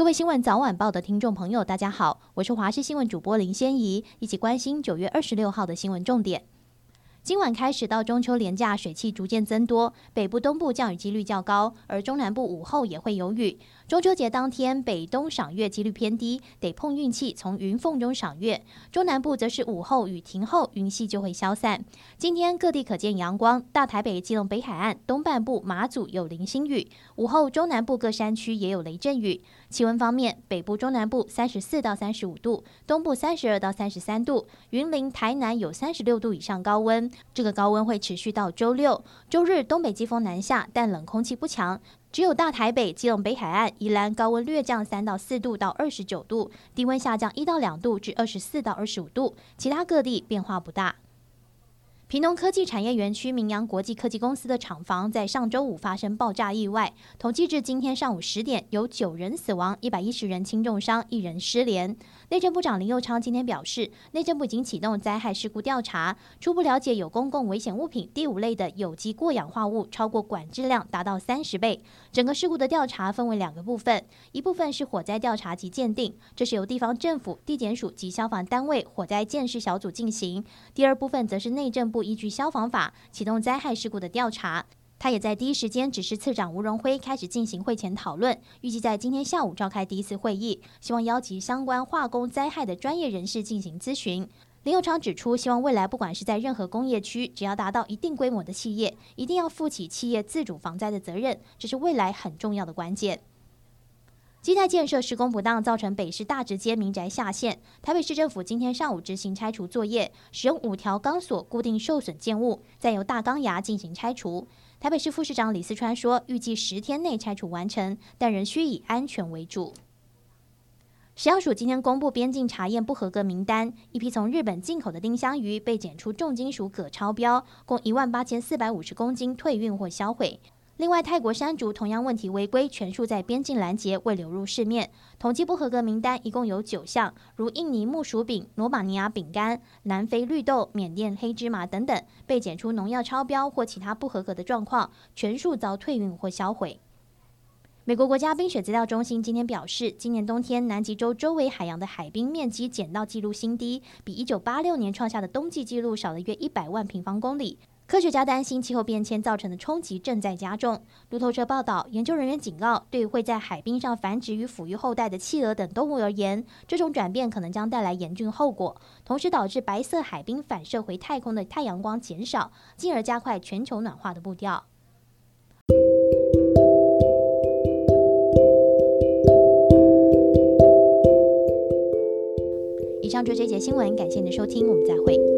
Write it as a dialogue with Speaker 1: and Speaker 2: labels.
Speaker 1: 各位新闻早晚报的听众朋友，大家好，我是华视新闻主播林仙怡，一起关心九月二十六号的新闻重点。今晚开始到中秋连假，水汽逐渐增多，北部、东部降雨几率较高，而中南部午后也会有雨。中秋节当天，北东赏月几率偏低，得碰运气从云缝中赏月。中南部则是午后雨停后，云系就会消散。今天各地可见阳光，大台北、基隆北海岸、东半部、马祖有零星雨。午后中南部各山区也有雷阵雨。气温方面，北部、中南部三十四到三十五度，东部三十二到三十三度，云林、台南有三十六度以上高温。这个高温会持续到周六、周日，东北季风南下，但冷空气不强。只有大台北、基隆北海岸、宜兰高温略降三到四度到二十九度，低温下降一到两度至二十四到二十五度，其他各地变化不大。屏东科技产业园区明阳国际科技公司的厂房在上周五发生爆炸意外，统计至今天上午十点，有九人死亡，一百一十人轻重伤，一人失联。内政部长林佑昌今天表示，内政部已经启动灾害事故调查，初步了解有公共危险物品第五类的有机过氧化物超过管制量达到三十倍。整个事故的调查分为两个部分，一部分是火灾调查及鉴定，这是由地方政府、地检署及消防单位火灾建设小组进行；第二部分则是内政部。依据消防法启动灾害事故的调查，他也在第一时间指示次长吴荣辉开始进行会前讨论，预计在今天下午召开第一次会议，希望邀集相关化工灾害的专业人士进行咨询。林右昌指出，希望未来不管是在任何工业区，只要达到一定规模的企业，一定要负起企业自主防灾的责任，这是未来很重要的关键。基泰建设施工不当，造成北市大直街民宅下陷。台北市政府今天上午执行拆除作业，使用五条钢索固定受损建物，再由大钢牙进行拆除。台北市副市长李四川说，预计十天内拆除完成，但仍需以安全为主。食药署今天公布边境查验不合格名单，一批从日本进口的丁香鱼被检出重金属铬超标，共一万八千四百五十公斤退运或销毁。另外，泰国山竹同样问题违规，全数在边境拦截，未流入市面。统计不合格名单一共有九项，如印尼木薯饼、罗马尼亚饼干、南非绿豆、缅甸黑芝麻等等，被检出农药超标或其他不合格的状况，全数遭退运或销毁。美国国家冰雪资料中心今天表示，今年冬天南极洲周围海洋的海冰面积减到纪录新低，比一九八六年创下的冬季纪录少了约一百万平方公里。科学家担心气候变迁造成的冲击正在加重。路透社报道，研究人员警告，对于会在海冰上繁殖与抚育后代的企鹅等动物而言，这种转变可能将带来严峻后果，同时导致白色海冰反射回太空的太阳光减少，进而加快全球暖化的步调。以上就这节新闻，感谢您的收听，我们再会。